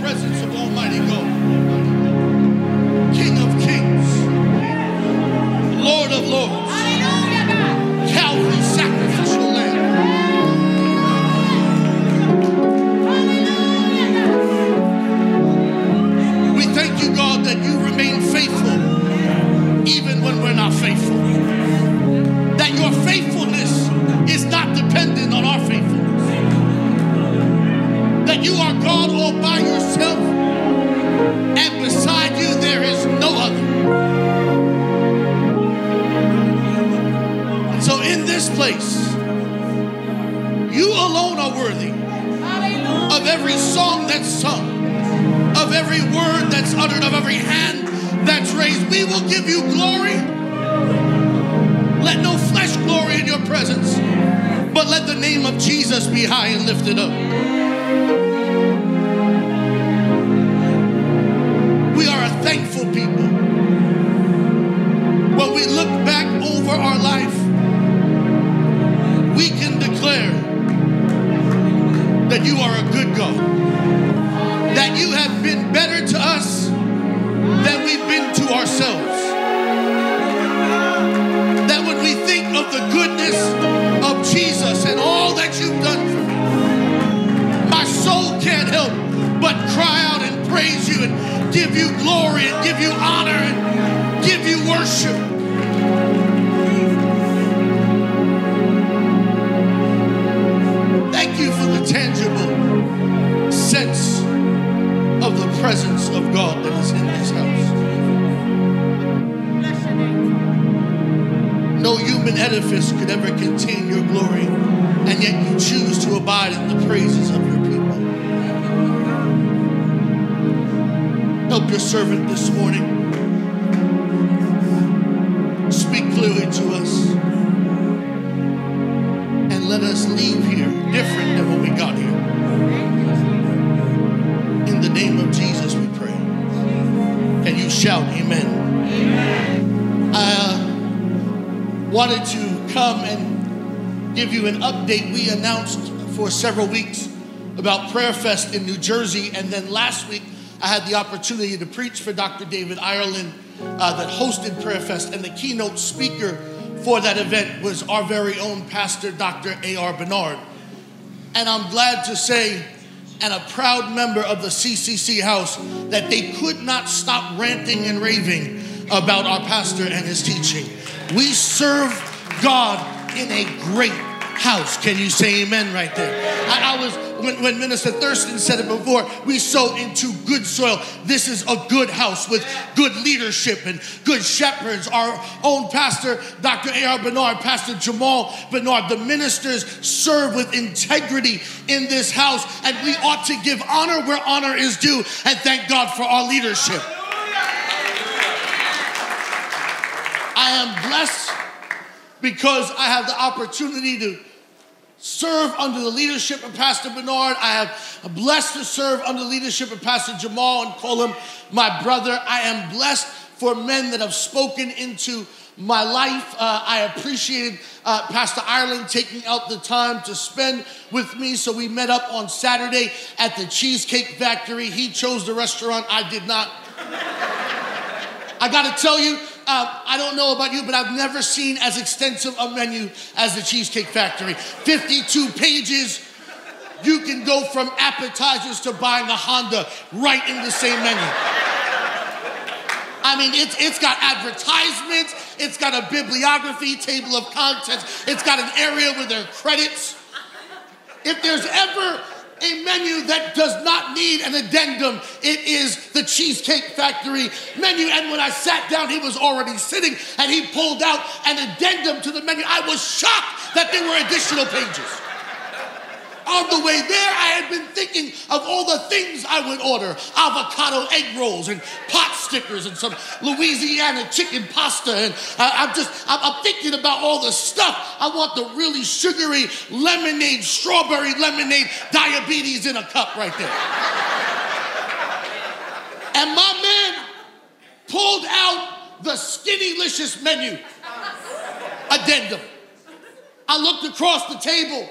presence of Almighty God, you are a good God that you have been better to us than we've been to ourselves. That when we think of the goodness of Jesus and all that you've done for me, my soul can't help but cry out and praise you and give you glory and edifice could ever contain your glory, and yet you choose to abide in the praises of your people. Help your servant this morning. Speak clearly to us. And let us leave here different than when we got here. In the name of Jesus, we pray. Can you shout amen? I uh, wanted to come and give you an update. We announced for several weeks about Prayer Fest in New Jersey, and then last week I had the opportunity to preach for Dr. David Ireland uh, that hosted Prayer Fest, and the keynote speaker for that event was our very own pastor, Dr. A.R. Bernard. And I'm glad to say and a proud member of the CCC house that they could not stop ranting and raving about our pastor and his teaching. We serve God in a great house. Can you say amen right there? I, I was when, when Minister Thurston said it before, we sow into good soil. This is a good house with good leadership and good shepherds. Our own pastor, Dr. A.R. Bernard, Pastor Jamal Bernard, the ministers serve with integrity in this house, and we ought to give honor where honor is due and thank God for our leadership. I am blessed because I have the opportunity to serve under the leadership of Pastor Bernard. I have blessed to serve under the leadership of Pastor Jamal and call him my brother. I am blessed for men that have spoken into my life. Uh, I appreciated uh, Pastor Ireland taking out the time to spend with me. So we met up on Saturday at the Cheesecake Factory. He chose the restaurant, I did not. I gotta tell you, uh, I don't know about you, but I've never seen as extensive a menu as the Cheesecake Factory. 52 pages. You can go from appetizers to buying a Honda right in the same menu. I mean, it's, it's got advertisements, it's got a bibliography, table of contents, it's got an area with their credits. If there's ever a menu that does not need an addendum. It is the Cheesecake Factory menu. And when I sat down, he was already sitting and he pulled out an addendum to the menu. I was shocked that there were additional pages. On the way there, I had been thinking of all the things I would order avocado egg rolls and pot stickers and some Louisiana chicken pasta. And I, am just, I'm, I'm thinking about all the stuff. I want the really sugary lemonade, strawberry lemonade, diabetes in a cup right there. and my man pulled out the Skinnylicious menu addendum. I looked across the table.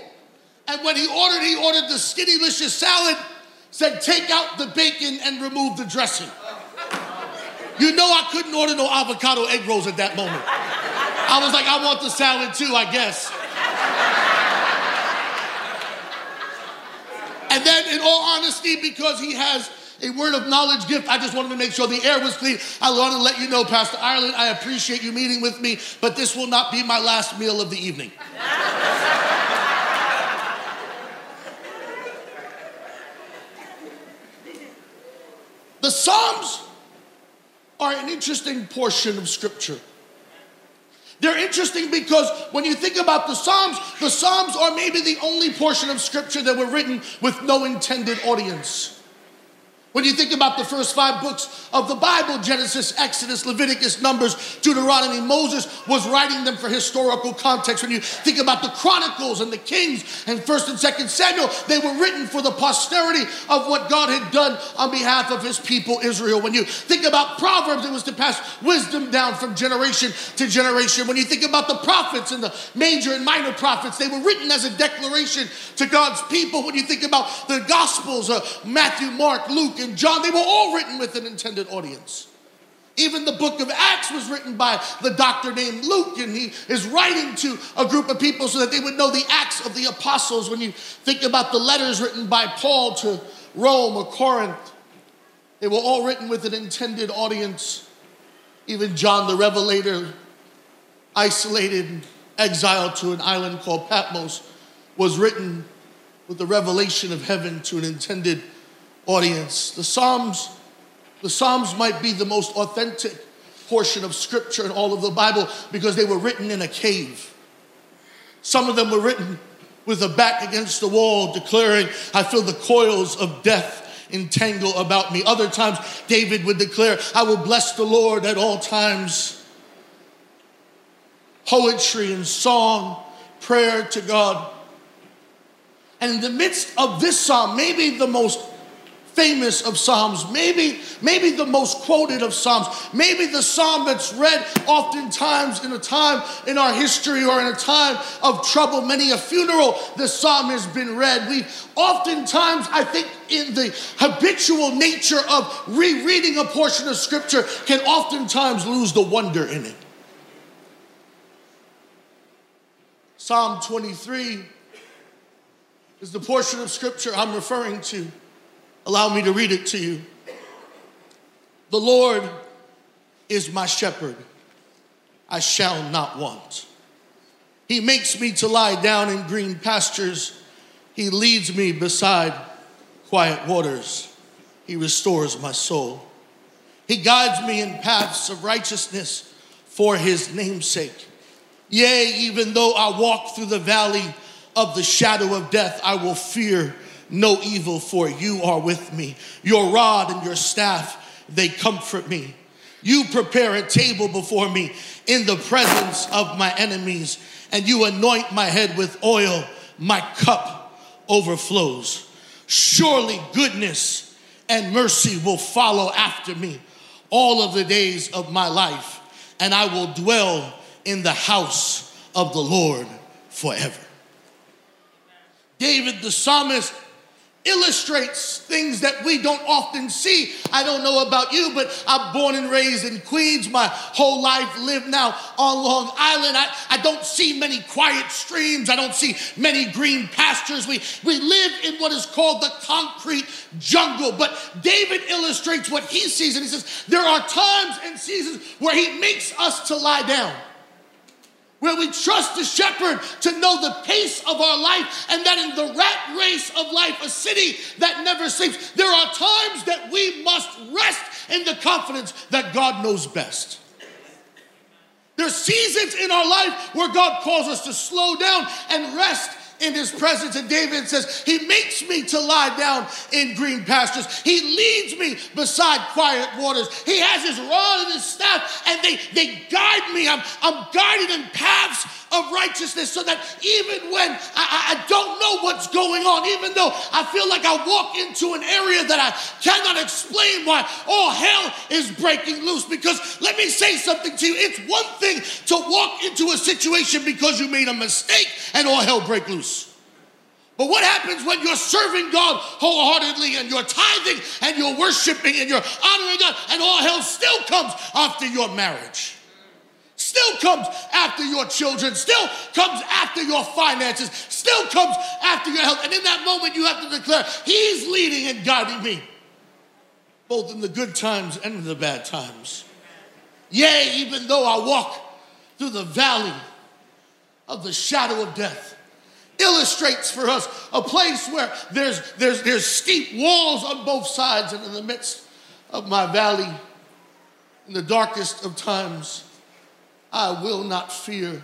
And when he ordered, he ordered the Skinnylicious salad, said, Take out the bacon and remove the dressing. You know, I couldn't order no avocado egg rolls at that moment. I was like, I want the salad too, I guess. And then, in all honesty, because he has a word of knowledge gift, I just wanted to make sure the air was clean. I want to let you know, Pastor Ireland, I appreciate you meeting with me, but this will not be my last meal of the evening. the Psalms are an interesting portion of Scripture. They're interesting because when you think about the Psalms, the Psalms are maybe the only portion of Scripture that were written with no intended audience. When you think about the first five books of the Bible Genesis, Exodus, Leviticus, Numbers, Deuteronomy, Moses was writing them for historical context. When you think about the Chronicles and the Kings and 1st and 2nd Samuel, they were written for the posterity of what God had done on behalf of his people Israel. When you think about Proverbs, it was to pass wisdom down from generation to generation. When you think about the prophets and the major and minor prophets, they were written as a declaration to God's people. When you think about the Gospels, uh, Matthew, Mark, Luke, and John, they were all written with an intended audience. Even the book of Acts was written by the doctor named Luke, and he is writing to a group of people so that they would know the Acts of the apostles. When you think about the letters written by Paul to Rome or Corinth, they were all written with an intended audience. Even John the Revelator, isolated, exiled to an island called Patmos, was written with the revelation of heaven to an intended audience. The Psalms, the Psalms might be the most authentic portion of scripture in all of the Bible because they were written in a cave. Some of them were written with a back against the wall, declaring, I feel the coils of death entangle about me. Other times, David would declare, I will bless the Lord at all times. Poetry and song, prayer to God. And in the midst of this psalm, maybe the most famous of Psalms, maybe, maybe the most quoted of Psalms, maybe the Psalm that's read oftentimes in a time in our history or in a time of trouble, many a funeral, the Psalm has been read. We oftentimes, I think, in the habitual nature of rereading a portion of Scripture, can oftentimes lose the wonder in it. Psalm 23 is the portion of Scripture I'm referring to. Allow me to read it to you. The Lord is my shepherd, I shall not want. He makes me to lie down in green pastures. He leads me beside quiet waters. He restores my soul. He guides me in paths of righteousness for his namesake. Yea, even though I walk through the valley of the shadow of death, I will fear no evil, for you are with me. Your rod and your staff, they comfort me. You prepare a table before me in the presence of my enemies, and you anoint my head with oil. My cup overflows. Surely goodness and mercy will follow after me all of the days of my life, and I will dwell in the house of the Lord forever. David the psalmist illustrates things that we don't often see. I don't know about you, but I'm born and raised in Queens. My whole life lived now on Long Island. I, I don't see many quiet streams. I don't see many green pastures. We, we live in what is called the concrete jungle. But David illustrates what he sees, and he says, There are times and seasons where he makes us to lie down where we trust the shepherd to know the pace of our life, and that in the rat race of life, a city that never sleeps, there are times that we must rest in the confidence that God knows best. There's seasons in our life where God calls us to slow down and rest in his presence. And David says, He makes me to lie down in green pastures. He leads me beside quiet waters. He has his rod and his staff, and they, they guide me. I'm, I'm guided in paths of righteousness so that even when I, I, don't know what's going on, even though I feel like I walk into an area that I cannot explain why all hell is breaking loose. Because let me say something to you it's one thing to walk into a situation because you made a mistake and all hell break loose. But what happens when you're serving God wholeheartedly and you're tithing and you're worshiping and you're honoring God and all hell still comes after your marriage? Still comes after your children, still comes after your finances, still comes after your health. And in that moment, you have to declare, He's leading and guiding me, both in the good times and in the bad times. Yea, even though I walk through the valley of the shadow of death, illustrates for us a place where there's, there's, there's steep walls on both sides, and in the midst of my valley, in the darkest of times, I will not fear,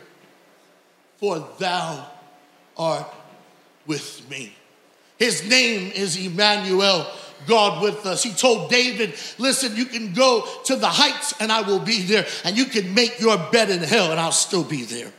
for thou art with me. His name is Emmanuel, God with us. He told David, Listen, you can go to the heights and I will be there, and you can make your bed in hell and I'll still be there.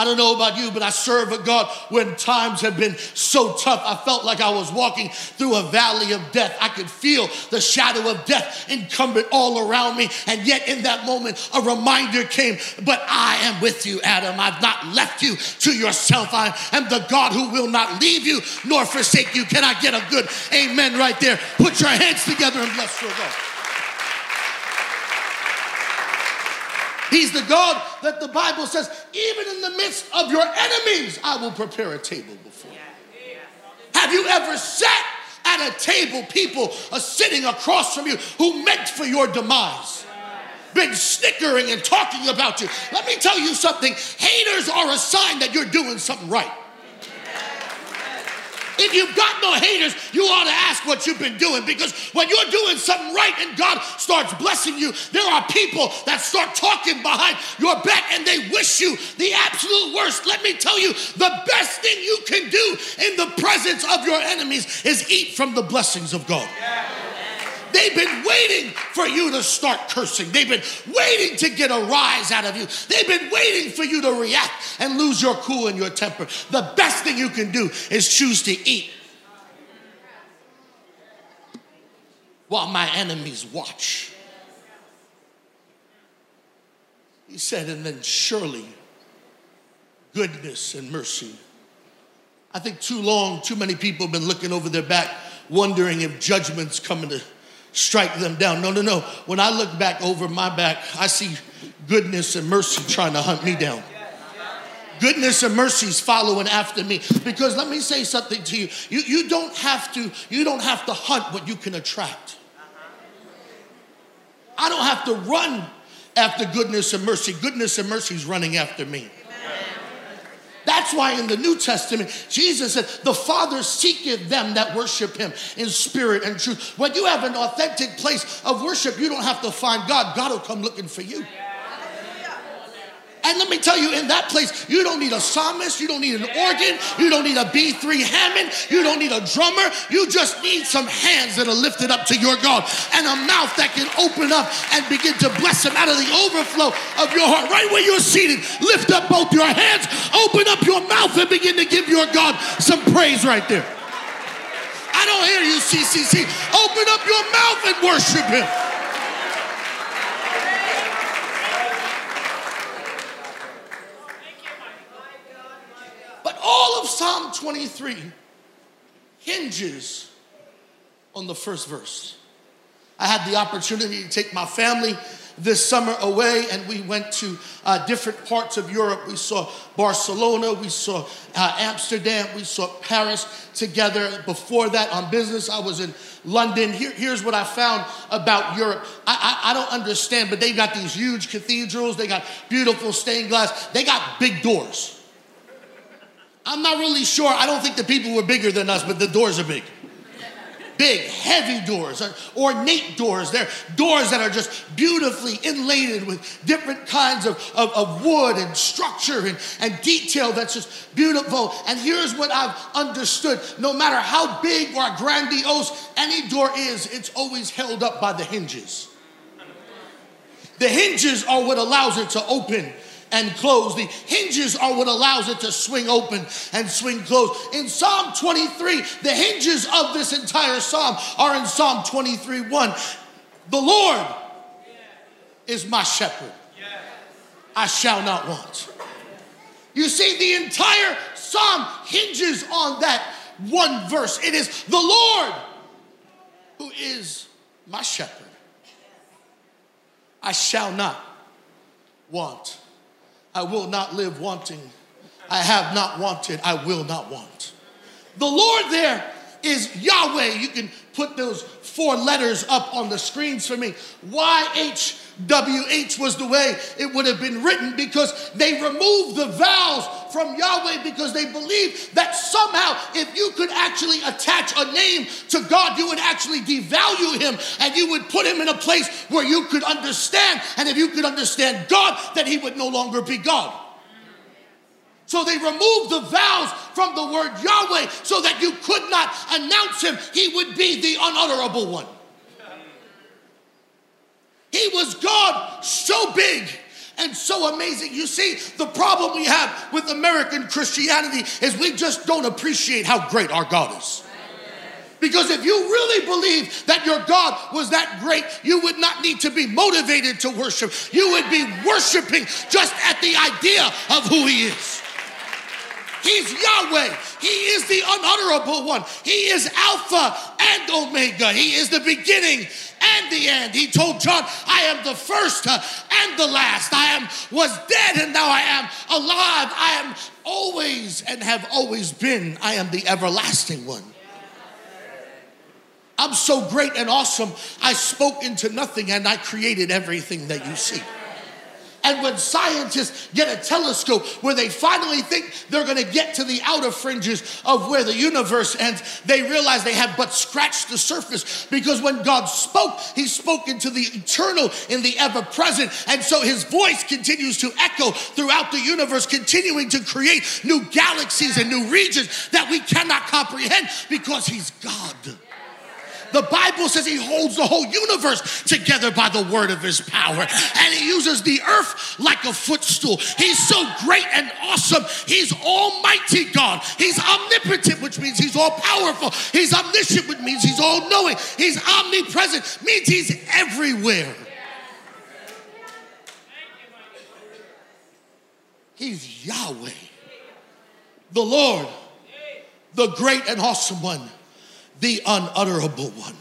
I don't know about you, but I serve a God when times have been so tough. I felt like I was walking through a valley of death. I could feel the shadow of death incumbent all around me. And yet, in that moment, a reminder came But I am with you, Adam. I've not left you to yourself. I am the God who will not leave you nor forsake you. Can I get a good amen right there? Put your hands together and bless your God. He's the God that the Bible says, even in the midst of your enemies, I will prepare a table before you. Have you ever sat at a table, people are sitting across from you who meant for your demise? Been snickering and talking about you. Let me tell you something haters are a sign that you're doing something right. If you've got no haters, you ought to ask what you've been doing because when you're doing something right and God starts blessing you, there are people that start talking behind your back and they wish you the absolute worst. Let me tell you, the best thing you can do in the presence of your enemies is eat from the blessings of God. Yeah. They've been waiting for you to start cursing. They've been waiting to get a rise out of you. They've been waiting for you to react and lose your cool and your temper. The best thing you can do is choose to eat while my enemies watch. He said, and then surely goodness and mercy. I think too long, too many people have been looking over their back, wondering if judgment's coming to strike them down. No, no, no. When I look back over my back, I see goodness and mercy trying to hunt me down. Goodness and mercy's following after me. Because let me say something to you. You, you don't have to, you don't have to hunt what you can attract. I don't have to run after goodness and mercy. Goodness and mercy's running after me. That's why in the New Testament, Jesus said, The Father seeketh them that worship him in spirit and truth. When you have an authentic place of worship, you don't have to find God, God will come looking for you. And let me tell you, in that place, you don't need a psalmist, you don't need an organ, you don't need a B3 Hammond, you don't need a drummer. You just need some hands that are lifted up to your God and a mouth that can open up and begin to bless Him out of the overflow of your heart. Right where you're seated, lift up both your hands, open up your mouth, and begin to give your God some praise right there. I don't hear you, CCC. Open up your mouth and worship Him. all of Psalm 23 hinges on the first verse. I had the opportunity to take my family this summer away, and we went to uh, different parts of Europe. We saw Barcelona, we saw uh, Amsterdam, we saw Paris together. Before that, on business, I was in London. Here, here's what I found about Europe. I, I, I don't understand, but they've got these huge cathedrals, they got beautiful stained glass, they got big doors. I'm not really sure. I don't think the people were bigger than us, but the doors are big. Big, heavy doors, ornate doors. They're doors that are just beautifully inlaid with different kinds of, of, of wood and structure and, and detail that's just beautiful. And here's what I've understood no matter how big or grandiose any door is, it's always held up by the hinges. The hinges are what allows it to open and close. The hinges are what allows it to swing open and swing closed. In Psalm 23, the hinges of this entire psalm are in Psalm 23 1. The Lord is my shepherd, I shall not want. You see, the entire psalm hinges on that one verse. It is the Lord who is my shepherd. I shall not want. I will not live wanting. I have not wanted. I will not want. The Lord there is Yahweh. You can put those four letters up on the screens for me. YHWH was the way it would have been written because they removed the vowels from Yahweh because they believed that somehow if you actually attach a name to God, you would actually devalue him and you would put him in a place where you could understand. And if you could understand God, then he would no longer be God. So they removed the vowels from the word Yahweh so that you could not announce him. He would be the unutterable one. He was God so big and so amazing. You see, the problem we have with American Christianity is we just don't appreciate how great our God is. Because if you really believe that your God was that great, you would not need to be motivated to worship. You would be worshiping just at the idea of who He is. He's Yahweh. He is the unutterable one. He is Alpha and Omega. He is the beginning and the end. He told John, I am the first uh, and the last. I am was dead and now I am alive. I am always and have always been. I am the everlasting one. I'm so great and awesome. I spoke into nothing and I created everything that you see. And when scientists get a telescope where they finally think they're gonna get to the outer fringes of where the universe ends, they realize they have but scratched the surface because when God spoke, He spoke into the eternal, in the ever present. And so His voice continues to echo throughout the universe, continuing to create new galaxies and new regions that we cannot comprehend because He's God. The Bible says he holds the whole universe together by the word of his power. And he uses the earth like a footstool. He's so great and awesome. He's almighty God. He's omnipotent, which means he's all powerful. He's omniscient, which means he's all knowing. He's omnipresent, means he's everywhere. He's Yahweh, the Lord, the great and awesome one the unutterable one.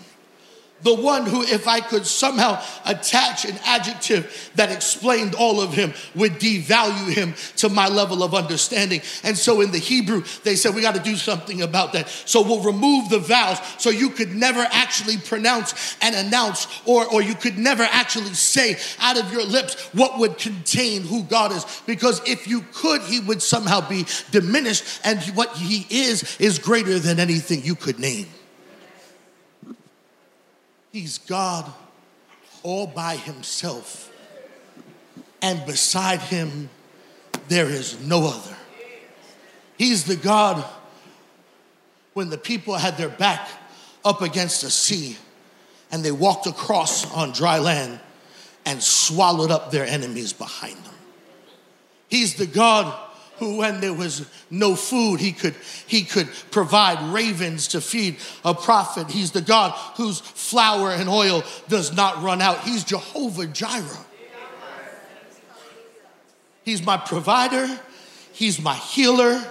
The one who, if I could somehow attach an adjective that explained all of him, would devalue him to my level of understanding. And so in the Hebrew, they said, we got to do something about that. So we'll remove the vowels so you could never actually pronounce and announce, or, or you could never actually say out of your lips what would contain who God is. Because if you could, he would somehow be diminished, and what he is is greater than anything you could name. He's God all by himself. And beside him, there is no other. He's the God when the people had their back up against the sea and they walked across on dry land and swallowed up their enemies behind them. He's the God who when there was no food he could he could provide ravens to feed a prophet. He's the god whose flour and oil does not run out. He's jehovah jireh. He's my provider. He's my healer.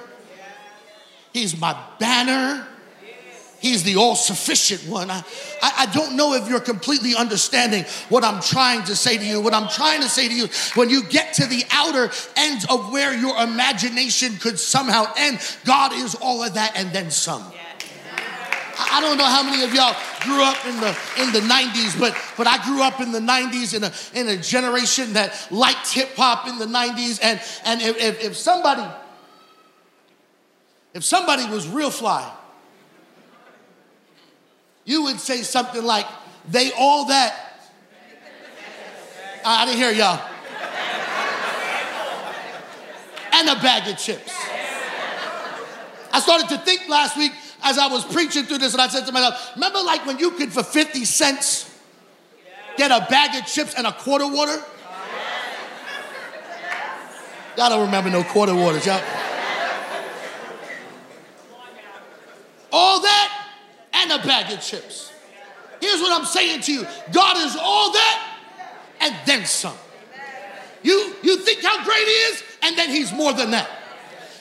He's my banner He's the all sufficient one. I, I, don't know if you're completely understanding what I'm trying to say to you. What I'm trying to say to you, when you get to the outer ends of where your imagination could somehow end, God is all of that and then some. I don't know how many of y'all grew up in the in the 90s, but but I grew up in the 90s in a in a generation that liked hip hop in the 90s. And and if, if, if somebody if somebody was real fly, you would say something like, they all that. I didn't hear y'all. And a bag of chips. I started to think last week as I was preaching through this, and I said to myself, remember like when you could for 50 cents get a bag of chips and a quarter water? Y'all don't remember no quarter waters, y'all. All that and a bag of chips. Here's what I'm saying to you God is all that and then some. You, you think how great He is, and then He's more than that.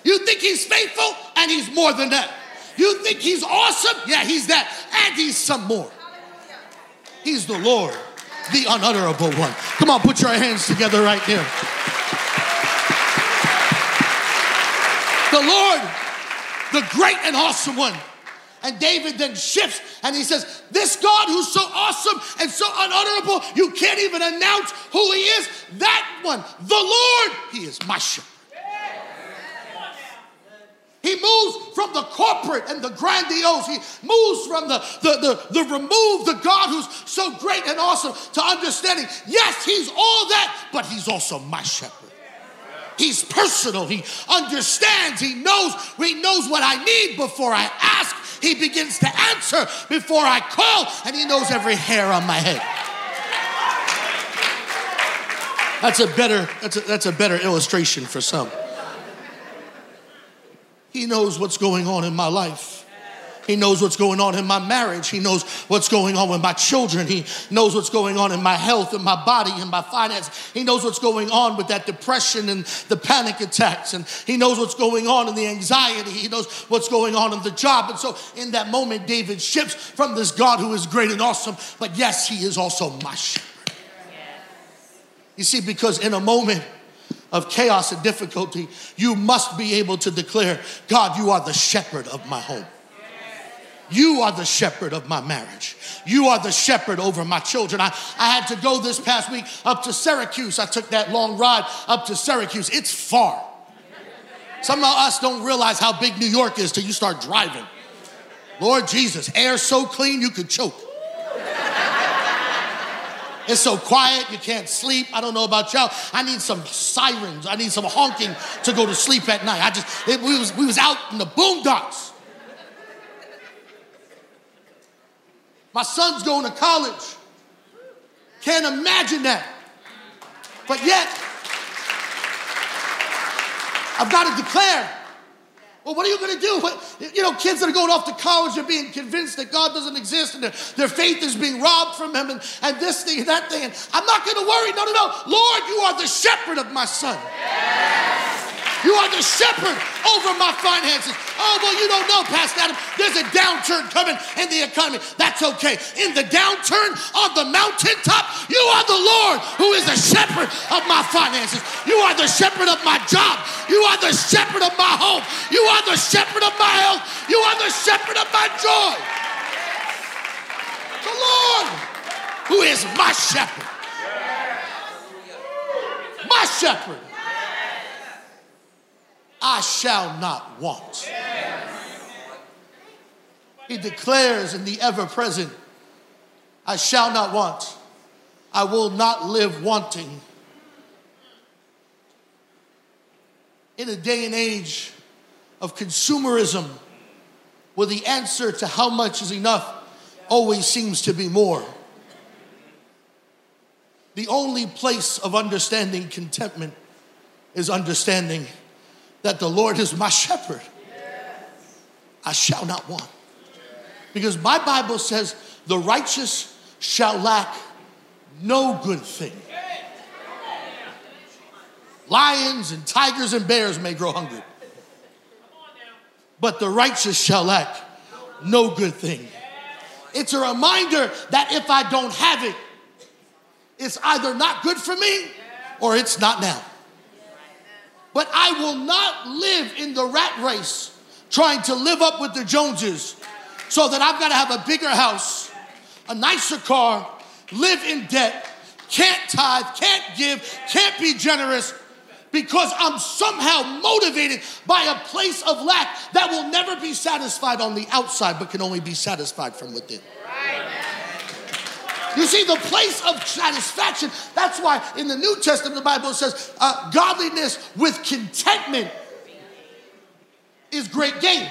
You think he's faithful, and he's more than that. You think he's awesome? Yeah, he's that. And he's some more. He's the Lord, the unutterable one. Come on, put your hands together right here. The Lord, the great and awesome one. And David then shifts and he says, This God who's so awesome and so unutterable, you can't even announce who he is. That one, the Lord, he is my shepherd. He moves from the corporate and the grandiose. He moves from the, the, the, the remove, the God who's so great and awesome, to understanding, yes, he's all that, but he's also my shepherd. He's personal. He understands. He knows. He knows what I need before I ask. He begins to answer before I call, and he knows every hair on my head. That's a better, that's a, that's a better illustration for some. He knows what's going on in my life. He knows what's going on in my marriage. He knows what's going on with my children. He knows what's going on in my health and my body and my finance. He knows what's going on with that depression and the panic attacks. And he knows what's going on in the anxiety. He knows what's going on in the job. And so in that moment, David shifts from this God who is great and awesome, but yes, he is also my shepherd. You see, because in a moment, of chaos and difficulty, you must be able to declare, God, you are the shepherd of my home. You are the shepherd of my marriage. You are the shepherd over my children. I, I had to go this past week up to Syracuse. I took that long ride up to Syracuse. It's far. Some of us don't realize how big New York is till you start driving. Lord Jesus, air so clean you could choke. It's so quiet, you can't sleep. I don't know about y'all. I need some sirens. I need some honking to go to sleep at night. I just, it, we, was, we was out in the boondocks. My son's going to college. Can't imagine that. But yet, I've got to declare well, what are you going to do? What, you know, kids that are going off to college are being convinced that God doesn't exist and their, their faith is being robbed from them and, and this thing and that thing. And I'm not going to worry. No, no, no. Lord, you are the shepherd of my son. Yes. You are the shepherd over my finances. Oh, well, you don't know, Pastor Adam. There's a downturn coming in the economy. That's okay. In the downturn on the mountaintop, you are the Lord who is the shepherd of my finances. You are the shepherd of my job. You are the shepherd of my home. You are the shepherd of my health. You are the shepherd of my joy. The Lord who is my shepherd. My shepherd. I shall not want. He declares in the ever present, I shall not want. I will not live wanting. In a day and age of consumerism, where the answer to how much is enough always seems to be more, the only place of understanding contentment is understanding that the Lord is my shepherd, I shall not want. Because my Bible says, the righteous shall lack no good thing. Lions and tigers and bears may grow hungry, but the righteous shall lack no good thing. It's a reminder that if I don't have it, it's either not good for me or it's not now. But I will not live in the rat race trying to live up with the Joneses so that I've got to have a bigger house, a nicer car, live in debt, can't tithe, can't give, can't be generous because I'm somehow motivated by a place of lack that will never be satisfied on the outside but can only be satisfied from within. You see, the place of satisfaction, that's why in the New Testament, the Bible says uh, godliness with contentment is great gain.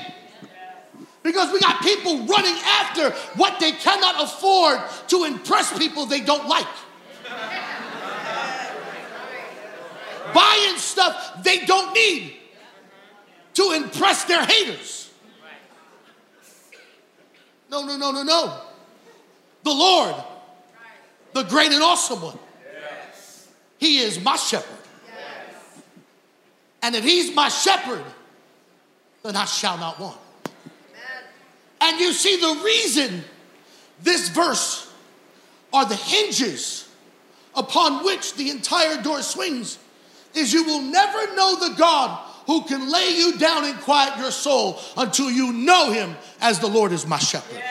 Because we got people running after what they cannot afford to impress people they don't like. Buying stuff they don't need to impress their haters. No, no, no, no, no. The Lord the great and awesome one. Yes. He is my shepherd. Yes. And if he's my shepherd, then I shall not want. And you see, the reason this verse are the hinges upon which the entire door swings is you will never know the God who can lay you down and quiet your soul until you know him as the Lord is my shepherd.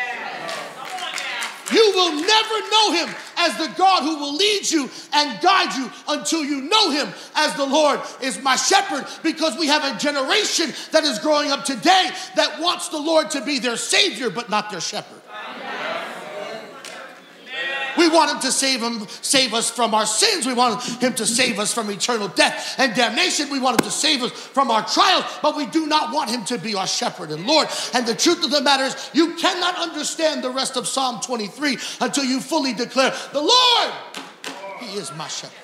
You will never know him as the God who will lead you and guide you until you know him as the Lord is my shepherd because we have a generation that is growing up today that wants the Lord to be their savior but not their shepherd. We want him to save him, save us from our sins. We want him to save us from eternal death and damnation. We want him to save us from our trials, but we do not want him to be our shepherd and Lord. And the truth of the matter is, you cannot understand the rest of Psalm 23 until you fully declare, The Lord, He is my shepherd.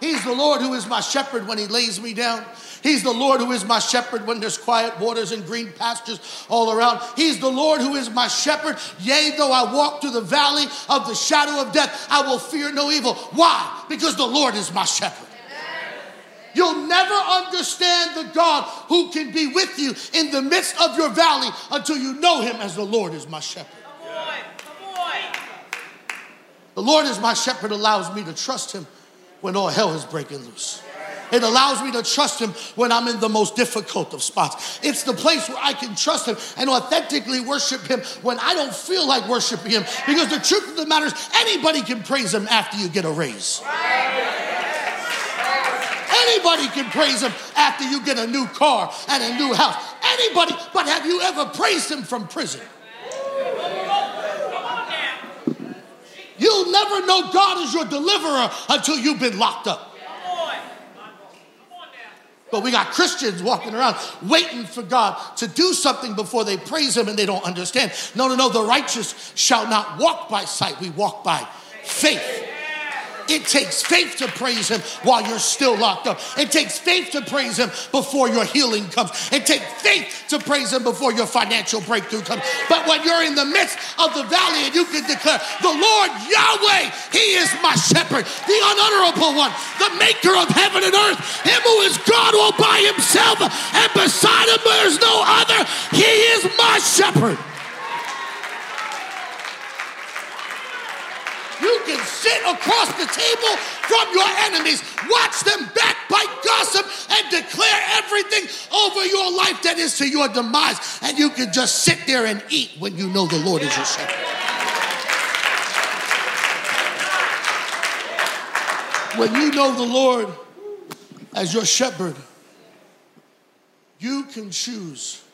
He's the Lord who is my shepherd when He lays me down. He's the Lord who is my shepherd when there's quiet waters and green pastures all around. He's the Lord who is my shepherd. Yea, though I walk through the valley of the shadow of death, I will fear no evil. Why? Because the Lord is my shepherd. You'll never understand the God who can be with you in the midst of your valley until you know him as the Lord is my shepherd. The Lord is my shepherd allows me to trust him when all hell is breaking loose. It allows me to trust Him when I'm in the most difficult of spots. It's the place where I can trust Him and authentically worship Him when I don't feel like worshiping Him. Because the truth of the matter is, anybody can praise Him after you get a raise. Anybody can praise Him after you get a new car and a new house. Anybody, but have you ever praised Him from prison? You'll never know God is your deliverer until you've been locked up. But we got Christians walking around waiting for God to do something before they praise Him and they don't understand. No, no, no, the righteous shall not walk by sight, we walk by faith. It takes faith to praise Him while you're still locked up. It takes faith to praise Him before your healing comes. It takes faith to praise Him before your financial breakthrough comes. But when you're in the midst of the valley and you can declare, The Lord Yahweh, He is my shepherd, the unutterable one, the maker of heaven and earth, Him who is God all by Himself, and beside Him there's no other. He is my shepherd. You can sit across the table from your enemies, watch them backbite, gossip, and declare everything over your life that is to your demise. And you can just sit there and eat when you know the Lord is your shepherd. When you know the Lord as your shepherd, you can choose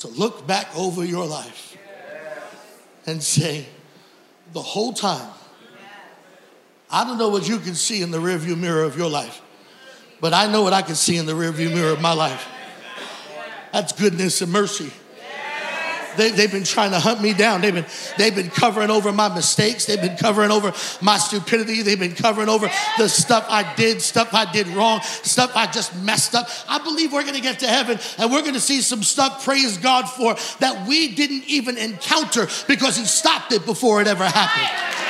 to look back over your life and say, the whole time. I don't know what you can see in the rearview mirror of your life, but I know what I can see in the rearview mirror of my life. That's goodness and mercy. They, they've been trying to hunt me down. They've been, they've been covering over my mistakes. They've been covering over my stupidity. They've been covering over the stuff I did, stuff I did wrong, stuff I just messed up. I believe we're going to get to heaven and we're going to see some stuff, praise God for, that we didn't even encounter because He stopped it before it ever happened.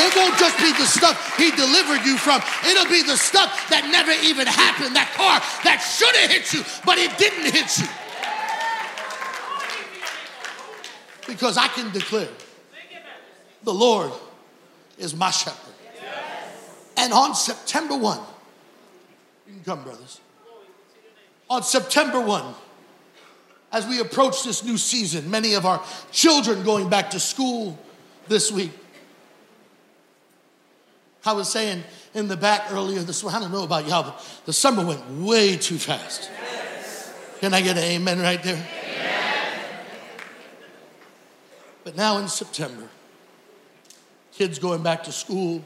It won't just be the stuff he delivered you from. It'll be the stuff that never even happened. That car that should have hit you, but it didn't hit you. Because I can declare the Lord is my shepherd. And on September 1, you can come, brothers. On September 1, as we approach this new season, many of our children going back to school this week. I was saying in the back earlier this week, I don't know about y'all, but the summer went way too fast. Can I get an amen right there? But now in September, kids going back to school,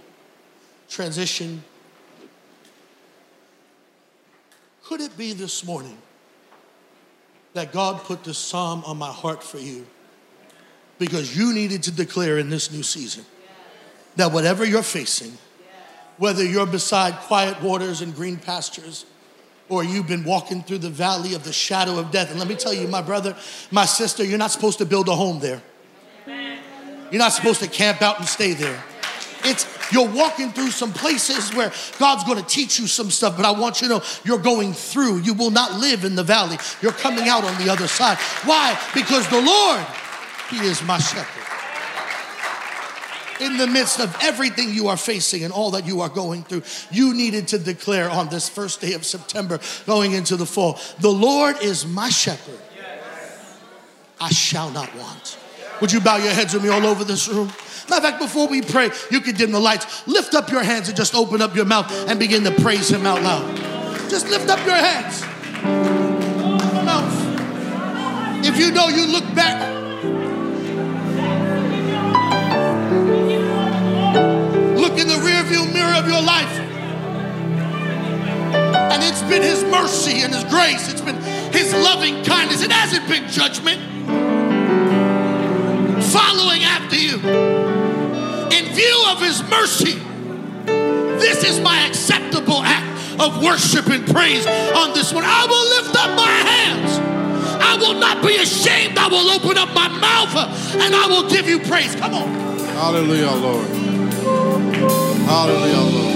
transition. Could it be this morning that God put this psalm on my heart for you? Because you needed to declare in this new season that whatever you're facing, whether you're beside quiet waters and green pastures, or you've been walking through the valley of the shadow of death. And let me tell you, my brother, my sister, you're not supposed to build a home there. You're not supposed to camp out and stay there. It's you're walking through some places where God's going to teach you some stuff, but I want you to know you're going through. You will not live in the valley. You're coming out on the other side. Why? Because the Lord, He is my shepherd in the midst of everything you are facing and all that you are going through, you needed to declare on this first day of September going into the fall the Lord is my shepherd. I shall not want. Would you bow your heads with me all over this room? Matter of fact, before we pray, you can dim the lights. Lift up your hands and just open up your mouth and begin to praise Him out loud. Just lift up your hands. If you know you look back look in the rearview mirror of your life. And it's been His mercy and His grace, it's been His loving kindness. It hasn't been judgment following after you. In view of His mercy, this is my acceptable act of worship and praise on this one. I will lift up my hands. I will not be ashamed. I will open up my mouth and I will give you praise. Come on. Hallelujah, Lord. Hallelujah, Lord.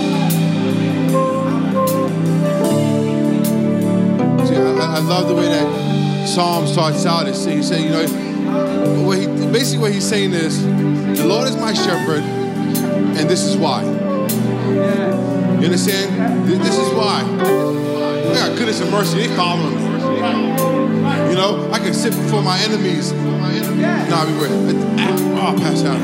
See, I, I love the way that Psalm starts out. He said, you know, what he, basically what he's saying is, the Lord is my shepherd, and this is why. You understand? This is why. I got goodness and mercy. They follow me. You know, I can sit before my enemies. Nah, were. Oh, I'll pass out.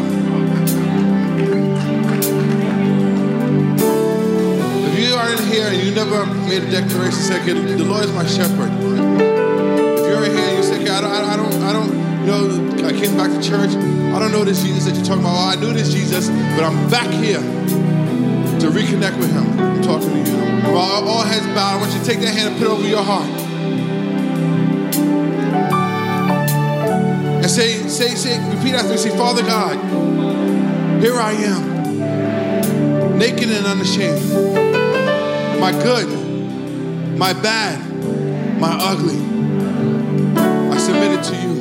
If you are in here and you never made a declaration, say, the Lord is my shepherd. If you're in here and you say, I don't, I don't, I don't, you know, I came back to church. I don't know this Jesus that you're talking about. Oh, I knew this Jesus, but I'm back here to reconnect with him. I'm talking to you. While all heads bowed, I want you to take that hand and put it over your heart. And say, say, say, repeat after me. Say, Father God, here I am, naked and unashamed my good, my bad, my ugly. I submit it to you.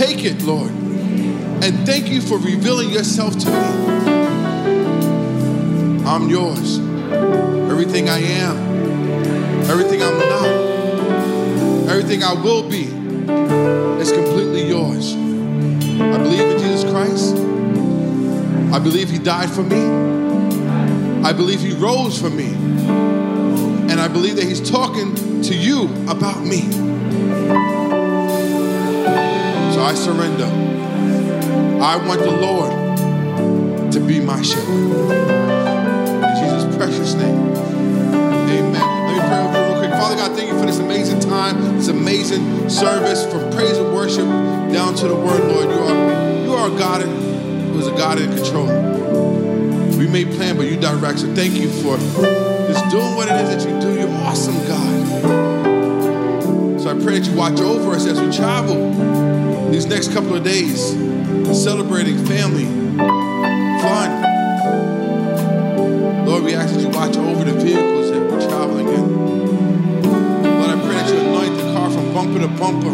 Take it, Lord. And thank you for revealing yourself to me. I'm yours. Everything I am, everything I'm not, everything I will be is completely yours. I believe in Jesus Christ. I believe He died for me. I believe he rose for me. And I believe that he's talking to you about me. I surrender. I want the Lord to be my shepherd. In Jesus' precious name. Amen. Let me pray with you real quick. Father God, thank you for this amazing time, this amazing service, from praise and worship down to the word, Lord. You are you are a God who is a God in control. We may plan, but you direct. So thank you for just doing what it is that you do. You're awesome, God. So I pray that you watch over us as we travel these next couple of days, celebrating family, fun. Lord, we ask that you watch over the vehicles that we're traveling in. Lord, I pray that you anoint the car from bumper to bumper.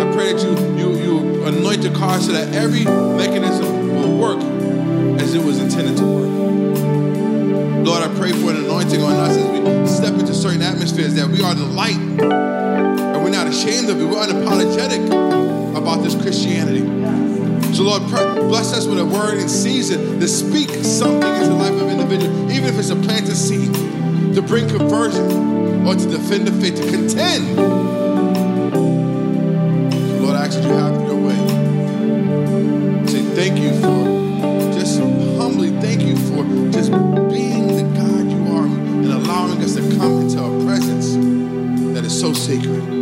I pray that you, you, you anoint the car so that every mechanism will work as it was intended to work. Lord, I pray for an anointing on us as we step into certain atmospheres that we are the light and we're not ashamed of it. We're unapologetic about this Christianity. So, Lord, bless us with a word in season to speak something into the life of an individual, even if it's a planted seed, to bring conversion or to defend the faith, to contend. So, Lord, I ask that you have your way. Say thank you for just humbly, thank you for just being the God you are and allowing us to come into a presence that is so sacred.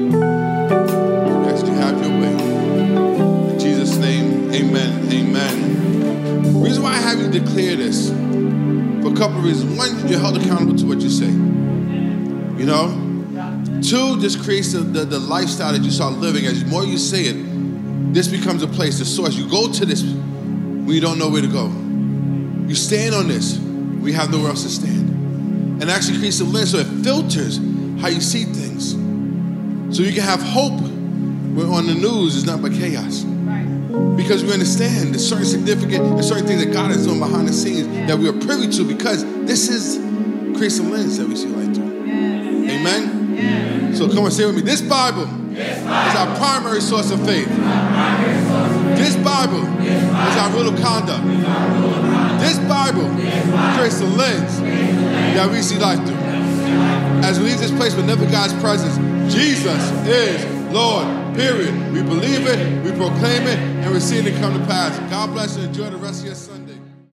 Declare this for a couple of reasons. One, you're held accountable to what you say. You know? Two, this creates the, the, the lifestyle that you start living. As more you say it, this becomes a place, the source. You go to this when you don't know where to go. You stand on this, we have nowhere else to stand. And actually creates a lens so it filters how you see things. So you can have hope we're on the news, it's not but chaos. Because we understand there's certain significant and certain things that God is doing behind the scenes that we are privy to because this is creates a lens that we see light through. Amen? So come and say with me. This Bible, is our primary source of faith. This Bible is our rule of conduct. This Bible creates the lens that we see light through. As we leave this place but never God's presence, Jesus is Lord, period. We believe it, we proclaim it, and we see it come to pass. God bless you. Enjoy the rest of your Sunday.